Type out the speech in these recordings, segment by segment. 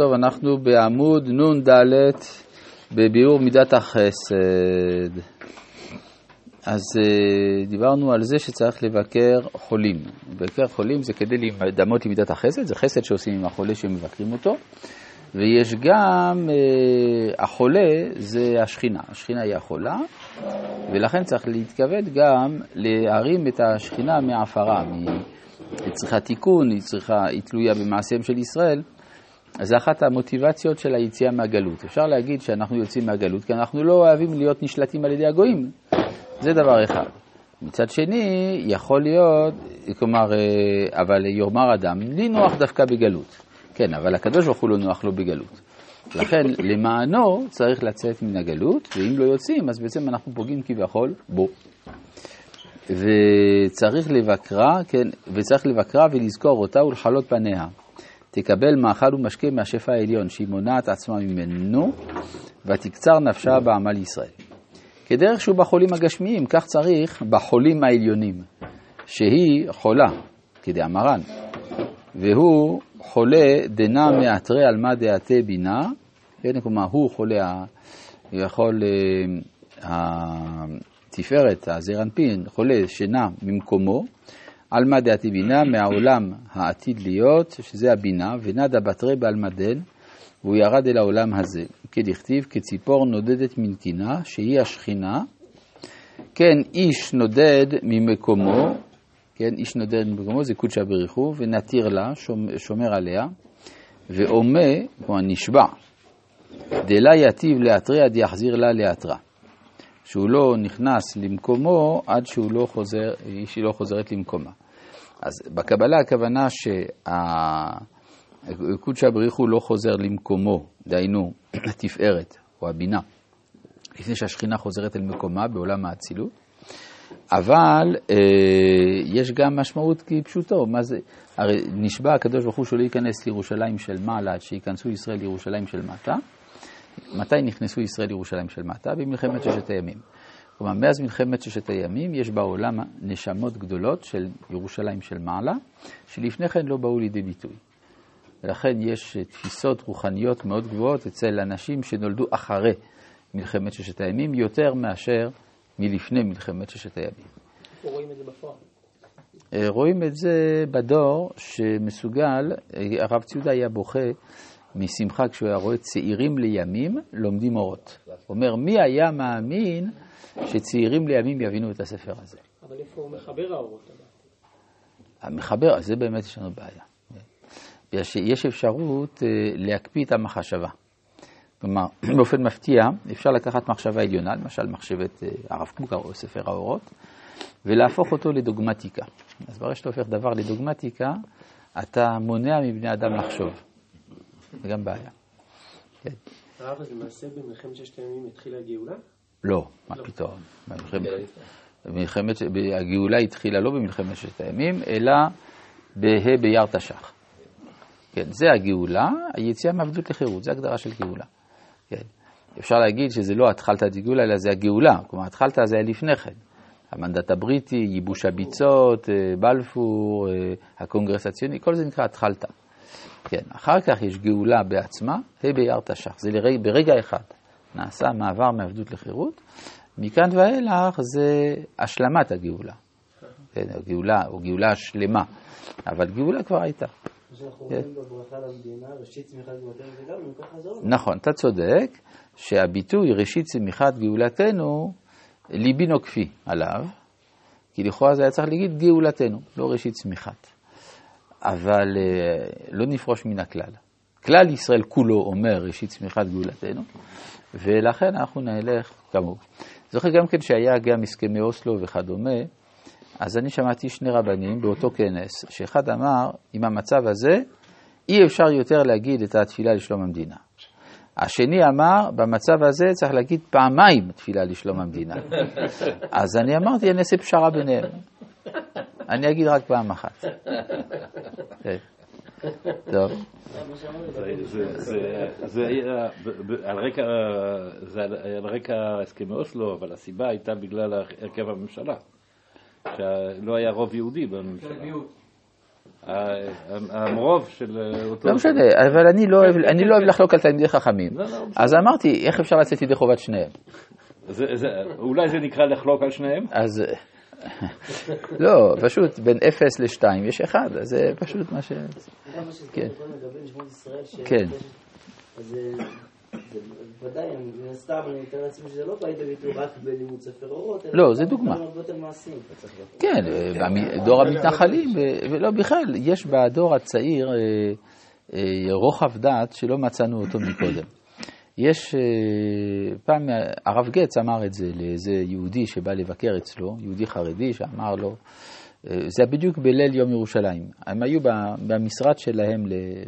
טוב, אנחנו בעמוד נ"ד בביאור מידת החסד. אז uh, דיברנו על זה שצריך לבקר חולים. לבקר חולים זה כדי להידמות למידת החסד, זה חסד שעושים עם החולה שמבקרים אותו. ויש גם, uh, החולה זה השכינה, השכינה היא החולה, ולכן צריך להתכוון גם להרים את השכינה מעפרה, היא צריכה תיקון, היא, צריכה, היא תלויה במעשיהם של ישראל. אז זה אחת המוטיבציות של היציאה מהגלות. אפשר להגיד שאנחנו יוצאים מהגלות כי אנחנו לא אוהבים להיות נשלטים על ידי הגויים. זה דבר אחד. מצד שני, יכול להיות, כלומר, אה, אבל יאמר אדם, לי נוח דווקא בגלות. כן, אבל הקדוש ברוך הוא לא נוח לו בגלות. לכן, למענו צריך לצאת מן הגלות, ואם לא יוצאים, אז בעצם אנחנו פוגעים כביכול בו. וצריך לבקרה, כן, וצריך לבקרה ולזכור אותה ולחלות פניה. תקבל מאכל ומשקה מהשפע העליון, שהיא מונעת עצמה ממנו, ותקצר נפשה בעמל ישראל. כדרך שהוא בחולים הגשמיים, כך צריך בחולים העליונים, שהיא חולה, כדאמרן, והוא חולה דנא מאתרי עלמא דעתי בינה, כן, כלומר הוא חולה, יכול, התפארת, הזרנפין, חולה שנע ממקומו, עלמא דעתי בינה, מהעולם העתיד להיות, שזה הבינה, ונדה בתרי בעלמדן, והוא ירד אל העולם הזה. כדכתיב, כציפור נודדת מנתינה, שהיא השכינה. כן, איש נודד ממקומו, כן, איש נודד ממקומו, זה קודשא בריחו, ונתיר לה, שומר עליה, ועומה, כלומר נשבע, דלה יתיב לאתריה דיחזיר לה לאתרה. שהוא לא נכנס למקומו עד שהוא לא חוזר, שהיא לא חוזרת למקומה. אז בקבלה הכוונה שהקודשא בריך הוא לא חוזר למקומו, דהיינו התפארת או הבינה, לפני שהשכינה חוזרת אל מקומה בעולם האצילות, אבל אה, יש גם משמעות כפשוטו, מה זה, הרי נשבע הקדוש ברוך הוא שלא ייכנס לירושלים של מעלה שייכנסו ישראל לירושלים של מטה, מתי נכנסו ישראל לירושלים של מטה? במלחמת ששת הימים. כלומר, מאז מלחמת ששת הימים יש בעולם נשמות גדולות של ירושלים של מעלה, שלפני כן לא באו לידי ביטוי. ולכן יש תפיסות רוחניות מאוד גבוהות אצל אנשים שנולדו אחרי מלחמת ששת הימים, יותר מאשר מלפני מלחמת ששת הימים. רואים את זה בפועל? רואים את זה בדור שמסוגל, הרב ציודה היה בוכה משמחה כשהוא היה רואה צעירים לימים לומדים אורות. הוא אומר, מי היה מאמין שצעירים לימים יבינו את הספר הזה? אבל איפה הוא מחבר האורות? המחבר, זה באמת יש לנו בעיה. יש, יש אפשרות להקפיא את המחשבה. כלומר, באופן מפתיע, אפשר לקחת מחשבה עליונה, למשל מחשבת הרב קוק או ספר האורות, ולהפוך אותו לדוגמטיקה. אז ברגע שאתה הופך דבר לדוגמטיקה, אתה מונע מבני אדם לחשוב. זה גם בעיה. כן. הרב, אז למעשה במלחמת ששת הימים התחילה הגאולה? לא, מה פתאום. במלחמת, הגאולה התחילה לא במלחמת ששת הימים, אלא בה' באייר תש"ח. כן, זה הגאולה, היציאה מעבדות לחירות, זה הגדרה של גאולה. כן. אפשר להגיד שזה לא התחלתא דגאולה, אלא זה הגאולה. כלומר, התחלתא זה היה לפני כן. המנדט הבריטי, ייבוש הביצות, בלפור, הקונגרס הציוני, כל זה נקרא התחלתא. כן, אחר כך יש גאולה בעצמה, ה' באייר תש"ח, זה לרג, ברגע אחד נעשה מעבר מעבדות לחירות, מכאן ואילך זה השלמת הגאולה, כן, הגאולה, או גאולה שלמה, אבל גאולה כבר הייתה. נכון, אתה צודק שהביטוי ראשית צמיחת גאולתנו, ליבי נוקפי עליו, כי לכאורה זה היה צריך להגיד גאולתנו, לא ראשית צמיחת. אבל לא נפרוש מן הכלל. כלל ישראל כולו אומר ראשית צמיחת גאולתנו, ולכן אנחנו נלך כמוהו. זוכר גם כן שהיה גם הסכמי אוסלו וכדומה, אז אני שמעתי שני רבנים באותו כנס, שאחד אמר, עם המצב הזה, אי אפשר יותר להגיד את התפילה לשלום המדינה. השני אמר, במצב הזה צריך להגיד פעמיים תפילה לשלום המדינה. אז אני אמרתי, אני אעשה פשרה ביניהם. אני אגיד רק פעם אחת. טוב. זה היה על רקע הסכמי אוסלו, אבל הסיבה הייתה בגלל הרכב הממשלה. שלא היה רוב יהודי בממשלה. המרוב של אותו... לא משנה, אבל אני לא אוהב לא לחלוק על תלמידי חכמים. לא, לא, אז אמרתי, איך אפשר לצאת ידי חובת שניהם? זה- זה- אולי זה נקרא לחלוק על שניהם? אז לא, פשוט בין 0 ל-2 יש אחד, אז זה פשוט מה ש... כן. כן. אז אה, ודאי, מן הסתם אני מתאר לעצמי שזה לא בא לידי ביטוי רק בלימוד ספר אורות, אלא לא, זה דוגמה. יותר מעשיים. כן, דור המתנחלים, ו- ולא בכלל, יש בדור הצעיר אה, אה, רוחב דעת שלא מצאנו אותו מקודם. יש, אה, פעם הרב גץ אמר את זה לאיזה יהודי שבא לבקר אצלו, יהודי חרדי שאמר לו, אה, זה בדיוק בליל יום ירושלים. הם היו במשרד שלהם,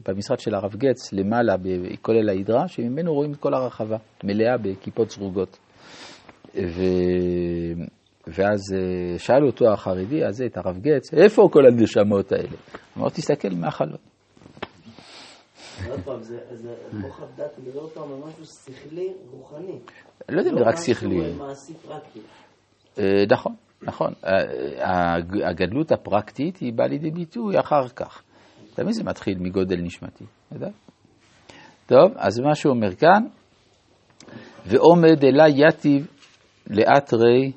במשרד של הרב גץ, למעלה בכולל ההידרה, שממנו רואים את כל הרחבה, מלאה בכיפות סרוגות. ו... ואז אה, שאל אותו החרדי הזה, את הרב גץ, איפה כל הנשמות האלה? אמר, תסתכל מהחלון. עוד פעם, זה זה רוחב דת, אני מדבר עוד פעם על משהו שכלי, רוחני. לא יודע אם זה רק שכלי. לא משהו מעשי פרקטי. אה, נכון, נכון. אה, הג- הגדלות הפרקטית היא באה לידי ביטוי אחר כך. תמיד זה מתחיל מגודל נשמתי, אתה? טוב, אז מה שהוא אומר כאן, ועומד אלה יתיב לאט רי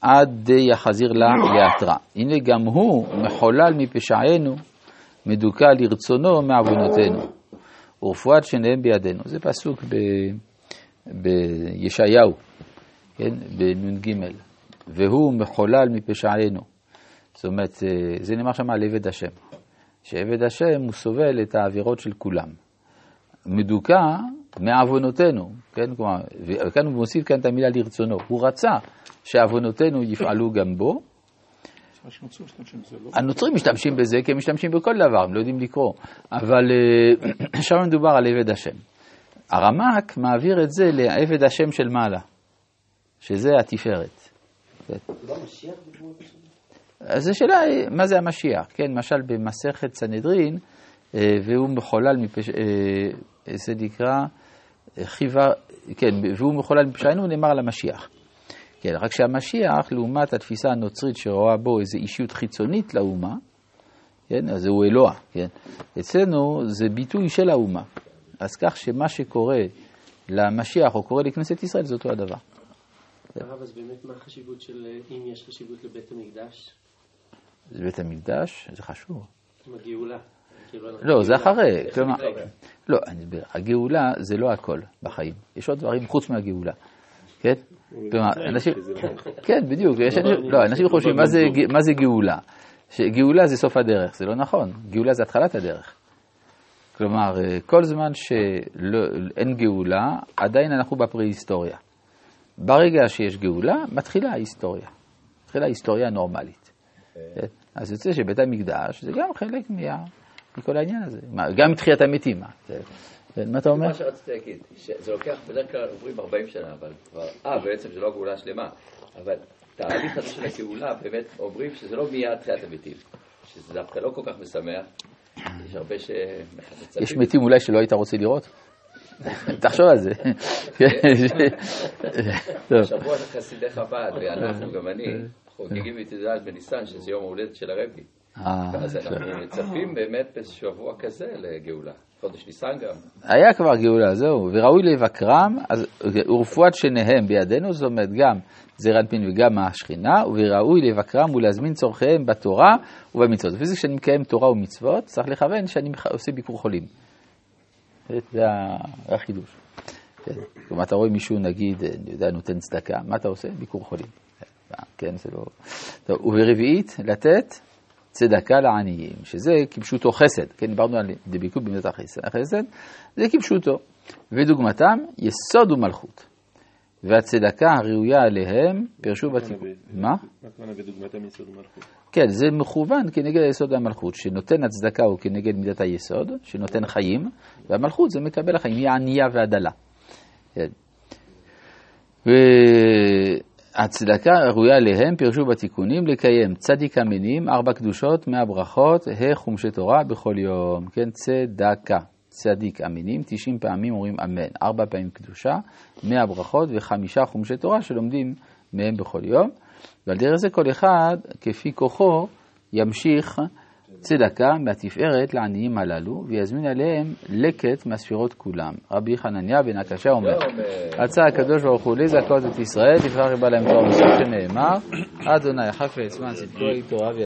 עד יחזיר לה לאתרה. הנה גם הוא מחולל מפשענו, מדוכא לרצונו מעוונותינו. ורפואת שניהם בידינו. זה פסוק ב... בישעיהו, כן, בנ"ג. והוא מחולל מפשענו. זאת אומרת, אה, זה נאמר שם על עבד השם. שעבד השם הוא סובל את העבירות של כולם. מדוכא מעוונותינו, כן, כלומר, וכאן הוא מוסיף כאן את המילה לרצונו. הוא רצה שעוונותינו יפעלו גם בו. הנוצרים משתמשים בזה כי הם משתמשים בכל דבר, הם לא יודעים לקרוא. אבל אה, שם מדובר על עבד השם. הרמ"ק מעביר את זה לעבד השם של מעלה, שזה התפארת. אז השאלה היא, מה זה המשיח? כן, למשל במסכת סנהדרין, אה, והוא מחולל מפש... אה, זה נקרא חיבה, כן, והוא מחולל מפשענו, נאמר על המשיח. כן, רק שהמשיח, לעומת התפיסה הנוצרית שרואה בו איזו אישיות חיצונית לאומה, כן, אז הוא אלוה, כן. אצלנו זה ביטוי של האומה. אז כך שמה שקורה למשיח או קורה לכנסת ישראל זה אותו הדבר. הרב, אז באמת מה החשיבות של, אם יש חשיבות לבית המקדש, זה בית המקדש, זה חשוב. עם הגאולה? כאילו, לא, זה. אחרי. כלומר? לא. הגאולה זה לא הכל בחיים. יש עוד דברים חוץ מהגאולה. כן? כלומר, אנשים... כן, בדיוק. אנשים- לא, אנשים חושבים, מה זה גאולה? שגאולה זה סוף הדרך. זה לא נכון. גאולה זה התחלת הדרך. כלומר, אה, כל זמן שאין גאולה, עדיין אנחנו בפרה-היסטוריה. ברגע שיש גאולה, מתחילה ההיסטוריה. מתחילה ההיסטוריה הנורמלית. כן? אז יוצא שבית המקדש זה גם חלק. מכל העניין הזה. גם מתחיית המתים. מה, כן, מה אתה אומר? מה שרציתי להגיד, שזה לוקח, בדרך כלל עוברים 40 שנה, אבל כבר, אה, בעצם זה לא הגאולה השלמה, אבל תהליך הזה של הגאולה, באמת אומרים שזה לא מיד תחיית המתים, שזה דווקא לא כל כך משמח, יש הרבה שמצפים. יש מתים אולי שלא היית רוצה לראות? תחשוב על זה. טוב. שבוע של חסידי חב"ד, ואנחנו, גם אני, חוגגים את י"ד בניסן, שזה יום ההולדת של הרבי. אה, אז אנחנו מצפים באמת בשבוע כזה לגאולה. חודש ניסן גם. היה כבר גאולה, זהו, וראוי לבקרם, אז ורפואת שניהם בידינו, זאת אומרת גם זעיר אנפין וגם השכינה, וראוי לבקרם ולהזמין צורכיהם בתורה ובמצוות. וזה כשאני מקיים תורה ומצוות, צריך לכוון שאני עושה ביקור חולים. זה החידוש. כן. כלומר, אתה רואה מישהו, נגיד, אני יודע, נותן צדקה, מה אתה עושה? ביקור חולים. כן, זה לא... טוב, וברביעית, לתת צדקה לעניים, שזה כפשוטו חסד, כן, דיברנו על דבקות במידת החסד, זה כפשוטו, ודוגמתם יסוד ומלכות, והצדקה הראויה עליהם פירשו בתיקון. מה? מה הכוונה בדוגמתם יסוד ומלכות? כן, זה מכוון כנגד היסוד והמלכות, שנותן הצדקה הוא כנגד מידת היסוד, שנותן חיים, והמלכות זה מקבל החיים, היא ענייה והדלה. והצדקה הראויה להם פירשו בתיקונים לקיים צדיק המינים, ארבע קדושות, מאה ברכות, ה' חומשי תורה בכל יום, כן, צדקה. צדיק אמינים, 90 פעמים אומרים אמן, ארבע פעמים קדושה, 100 ברכות וחמישה חומשי תורה שלומדים מהם בכל יום, ועל דרך זה כל אחד, כפי כוחו, ימשיך צדקה מהתפארת לעניים הללו, ויזמין עליהם לקט מהספירות כולם. רבי חנניה בן הקשה אומר, לא, אומר, רצה הקדוש ברוך הוא לזכות את ישראל, לפיכך יבא להם תואר בסוף שנאמר, אדוני חפץ למען צדקו יתורה